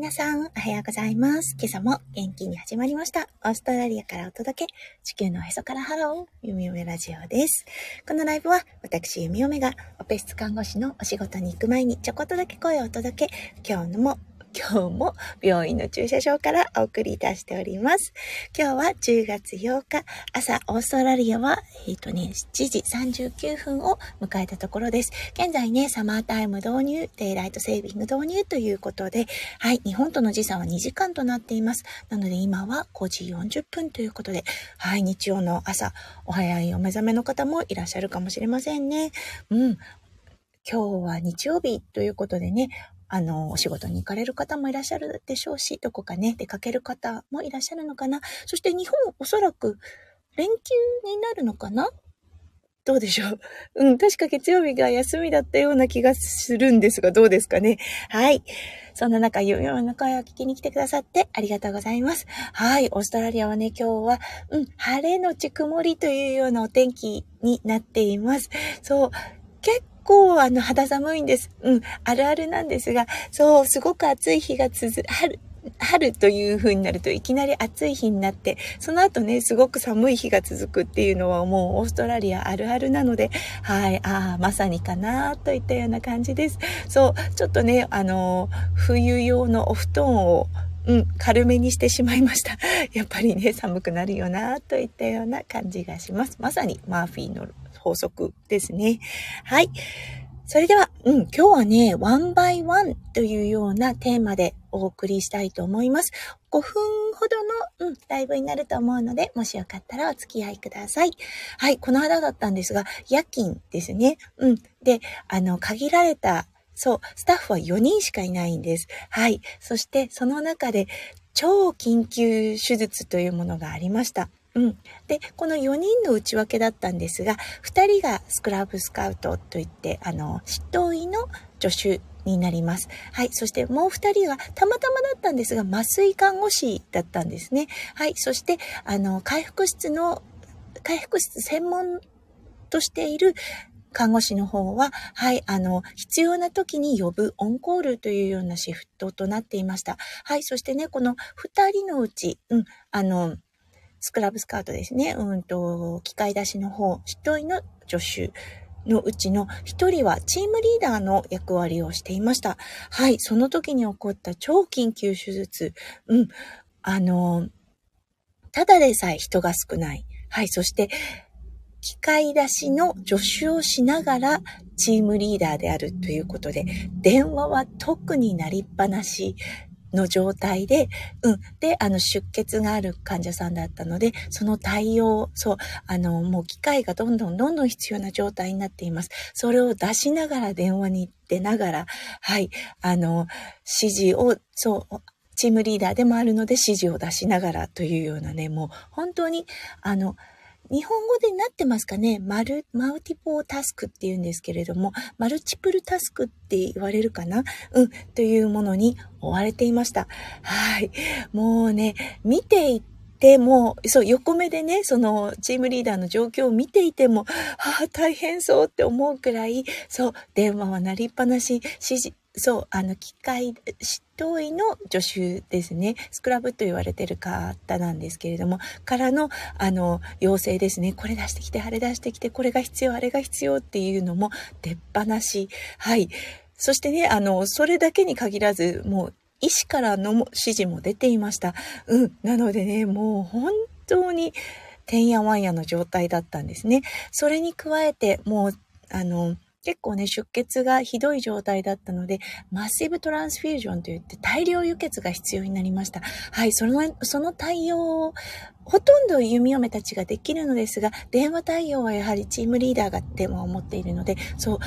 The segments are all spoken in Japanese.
皆さん、おはようございます。今朝も元気に始まりました。オーストラリアからお届け、地球のへそからハロー、ゆみおめラジオです。このライブは、私、ゆみおめが、オペ室看護師のお仕事に行く前にちょこっとだけ声をお届け、今日のも今日も病院の駐車場からお送りいたしております。今日は10月8日、朝、オーストラリアは、えっ、ー、とね、7時39分を迎えたところです。現在ね、サマータイム導入、 daylight saving 導入ということで、はい、日本との時差は2時間となっています。なので今は5時40分ということで、はい、日曜の朝、お早いお目覚めの方もいらっしゃるかもしれませんね。うん。今日は日曜日ということでね、あの、お仕事に行かれる方もいらっしゃるでしょうし、どこかね、出かける方もいらっしゃるのかな？そして日本、おそらく連休になるのかな？どうでしょう？うん、確か月曜日が休みだったような気がするんですが、どうですかね？はい。そんな中、ゆうよの声を聞きに来てくださってありがとうございます。はい。オーストラリアはね、今日は、うん、晴れのち曇りというようなお天気になっています。そう。結構あの肌寒いんです。うん、あるあるなんですが、そう、すごく暑い日が続、春、春という風になるといきなり暑い日になって、その後ね、すごく寒い日が続くっていうのはもうオーストラリアあるあるなので、はい、ああ、まさにかなといったような感じです。そう、ちょっとね、あの、冬用のお布団をうん、軽めにしてしまいました。やっぱりね、寒くなるよな、といったような感じがします。まさにマーフィーの法則ですね。はい。それでは、うん、今日はね、ワンバイワンというようなテーマでお送りしたいと思います。5分ほどの、うん、ライブになると思うので、もしよかったらお付き合いください。はい、この間だったんですが、夜勤ですね。うん。で、あの、限られた、そう、スタッフは4人しかいないんです。はい。そして、その中で、超緊急手術というものがありました。うん。で、この4人の内訳だったんですが、2人がスクラブスカウトといって、あの、執刀医の助手になります。はい。そしてもう2人はたまたまだったんですが、麻酔看護師だったんですね。はい。そして、あの、回復室の、回復室専門としている看護師の方は、はい、あの、必要な時に呼ぶオンコールというようなシフトとなっていました。はい、そしてね、この二人のうち、うん、あの、スクラブスカートですね。うんと、機械出しの方、一人の助手のうちの一人はチームリーダーの役割をしていました。はい、その時に起こった超緊急手術。うん、あの、ただでさえ人が少ない。はい、そして、機械出しの助手をしながらチームリーダーであるということで、電話は特になりっぱなしの状態で、うん。で、あの、出血がある患者さんだったので、その対応、そう、あの、もう機械がどんどんどんどん必要な状態になっています。それを出しながら電話に出ながら、はい、あの、指示を、そう、チームリーダーでもあるので指示を出しながらというようなね、もう本当に、あの、日本語でなってますかね？マル、マウティポータスクって言うんですけれども、マルチプルタスクって言われるかな？うん、というものに追われていました。はい。もうね、見ていても、そう、横目でね、そのチームリーダーの状況を見ていても、ああ、大変そうって思うくらい、そう、電話は鳴りっぱなし、指示、そう、あの、機械、刀医の助手ですね。スクラブと言われてる方なんですけれども、からの、あの、要請ですね。これ出してきて、あれ出してきて、これが必要、あれが必要っていうのも、出っ放し。はい。そしてね、あの、それだけに限らず、もう、医師からの指示も出ていました。うん。なのでね、もう本当に、てんやわんやの状態だったんですね。それに加えて、もう、あの、結構ね、出血がひどい状態だったので、マッシブトランスフュージョンといって大量輸血が必要になりました。はい、その、その対応を、ほとんど弓嫁たちができるのですが、電話対応はやはりチームリーダーが電話を持っているので、そう、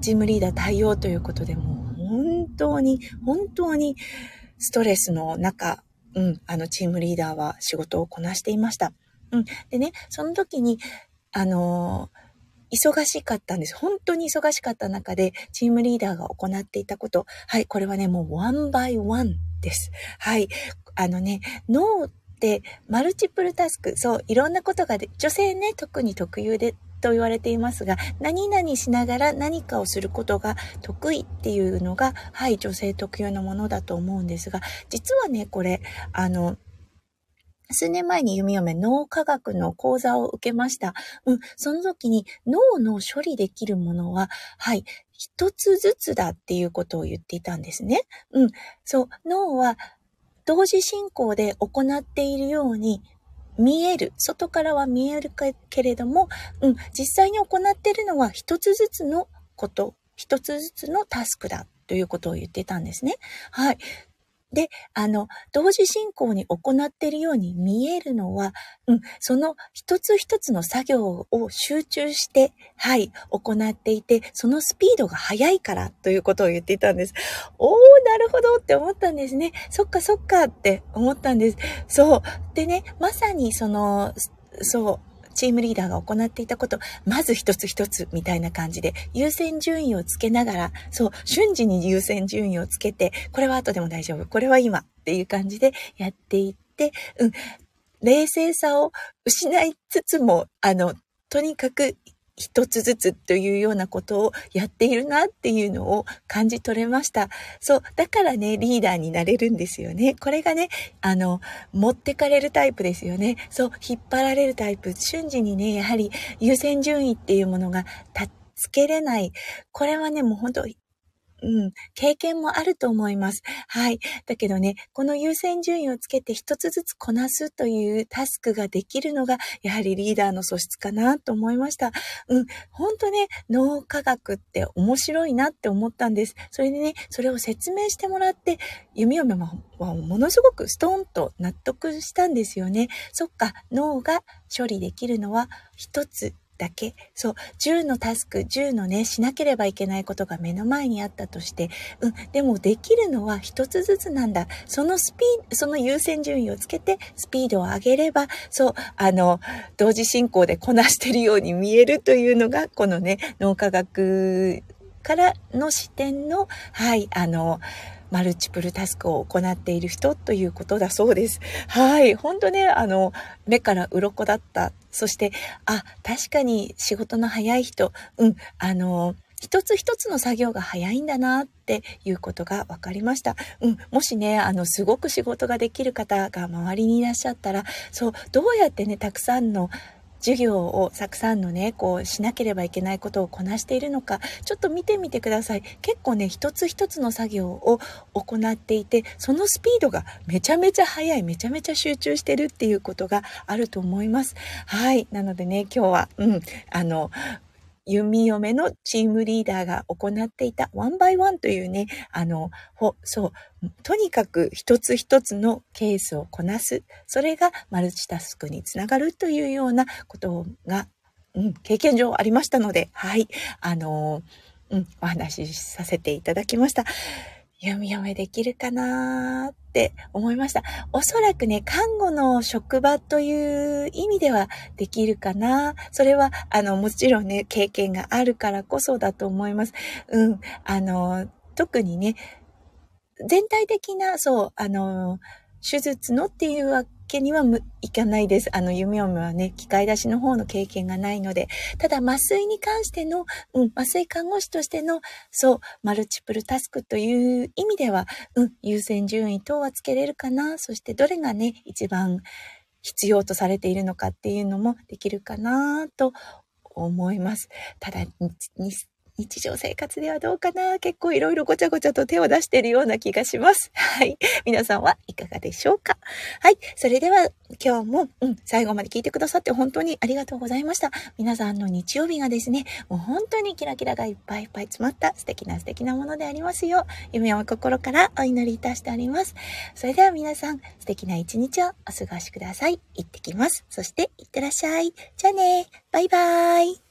チームリーダー対応ということで、もう本当に、本当にストレスの中、うん、あのチームリーダーは仕事をこなしていました。うん。でね、その時に、あのー忙しかったんです。本当に忙しかった中で、チームリーダーが行っていたこと。はい、これはね、もうワンバイワンです。はい。あのね、脳ってマルチプルタスク、そう、いろんなことがで、女性ね、特に特有で、と言われていますが、何々しながら何かをすることが得意っていうのが、はい、女性特有のものだと思うんですが、実はね、これ、あの、数年前に弓嫁脳科学の講座を受けました。うん、その時に脳の処理できるものは、はい、一つずつだっていうことを言っていたんですね。うん、そう、脳は同時進行で行っているように見える。外からは見えるけれども、うん、実際に行っているのは一つずつのこと、一つずつのタスクだということを言ってたんですね。はい。で、あの、同時進行に行っているように見えるのは、うん、その一つ一つの作業を集中して、はい、行っていて、そのスピードが速いからということを言っていたんです。おー、なるほどって思ったんですね。そっかそっかって思ったんです。そう。でね、まさにその、そう、チームリーダーが行っていたこと、まず一つ一つみたいな感じで、優先順位をつけながら、そう、瞬時に優先順位をつけて、これは後でも大丈夫、これは今っていう感じでやっていって、うん、冷静さを失いつつも、あの、とにかく一つずつというようなことをやっているなっていうのを感じ取れました。そう。だからね、リーダーになれるんですよね。これがね、あの、持ってかれるタイプですよね。そう、引っ張られるタイプ。瞬時にね、やはり優先順位っていうものがつけれない。これはね、もう本当うん、経験もあると思います。はい。だけどね、この優先順位をつけて一つずつこなすというタスクができるのが、やはりリーダーの素質かなと思いました。うん、ほんとね、脳科学って面白いなって思ったんです。それでね、それを説明してもらって、弓嫁はものすごくストーンと納得したんですよね。そっか、脳が処理できるのは一つだけ。そう、10のタスク、10のね、しなければいけないことが目の前にあったとして、うん、でもできるのは一つずつなんだ。そのスピード、その優先順位をつけて、スピードを上げれば、そう、あの、同時進行でこなしてるように見えるというのが、このね、脳科学からの視点の、はい、あの、マルチプルタスクを行っている人ということだそうです。はい。本当ね、あの、目から鱗だった。そして、あ、確かに仕事の早い人、うん、あの、一つ一つの作業が早いんだなっていうことが分かりました。うん、もしね、あの、すごく仕事ができる方が周りにいらっしゃったら、そう、どうやってね、たくさんの授業をたくさんのね、こうしなければいけないことをこなしているのか、ちょっと見てみてください。結構ね、一つ一つの作業を行っていて、そのスピードがめちゃめちゃ速い、めちゃめちゃ集中してるっていうことがあると思います。はい。なのでね、今日は、うん、あの、弓嫁のチームリーダーが行っていたワンバイワンというね、あの、ほ、そう、とにかく一つ一つのケースをこなす。それがマルチタスクにつながるというようなことが、うん、経験上ありましたので、はい、あの、うん、お話しさせていただきました。弓嫁できるかなって思いました。おそらくね、看護の職場という意味ではできるかな。それは、あの、もちろんね、経験があるからこそだと思います。うん。あの、特にね、全体的な、そう、あの、手術のっていうわけにはいかないです。あの、弓嫁はね、機械出しの方の経験がないので、ただ麻酔に関しての、うん、麻酔看護師としての、そう、マルチプルタスクという意味では、うん、優先順位等はつけれるかな。そしてどれがね、一番必要とされているのかっていうのもできるかなと思います。ただ、日常生活ではどうかな？結構いろいろごちゃごちゃと手を出しているような気がします。はい。皆さんはいかがでしょうか？はい。それでは今日も、うん、最後まで聞いてくださって本当にありがとうございました。皆さんの日曜日がですね、もう本当にキラキラがいっぱいいっぱい詰まった素敵な素敵なものでありますよう、夢を心からお祈りいたしております。それでは皆さん、素敵な一日をお過ごしください。行ってきます。そして、いってらっしゃい。じゃあね。バイバーイ。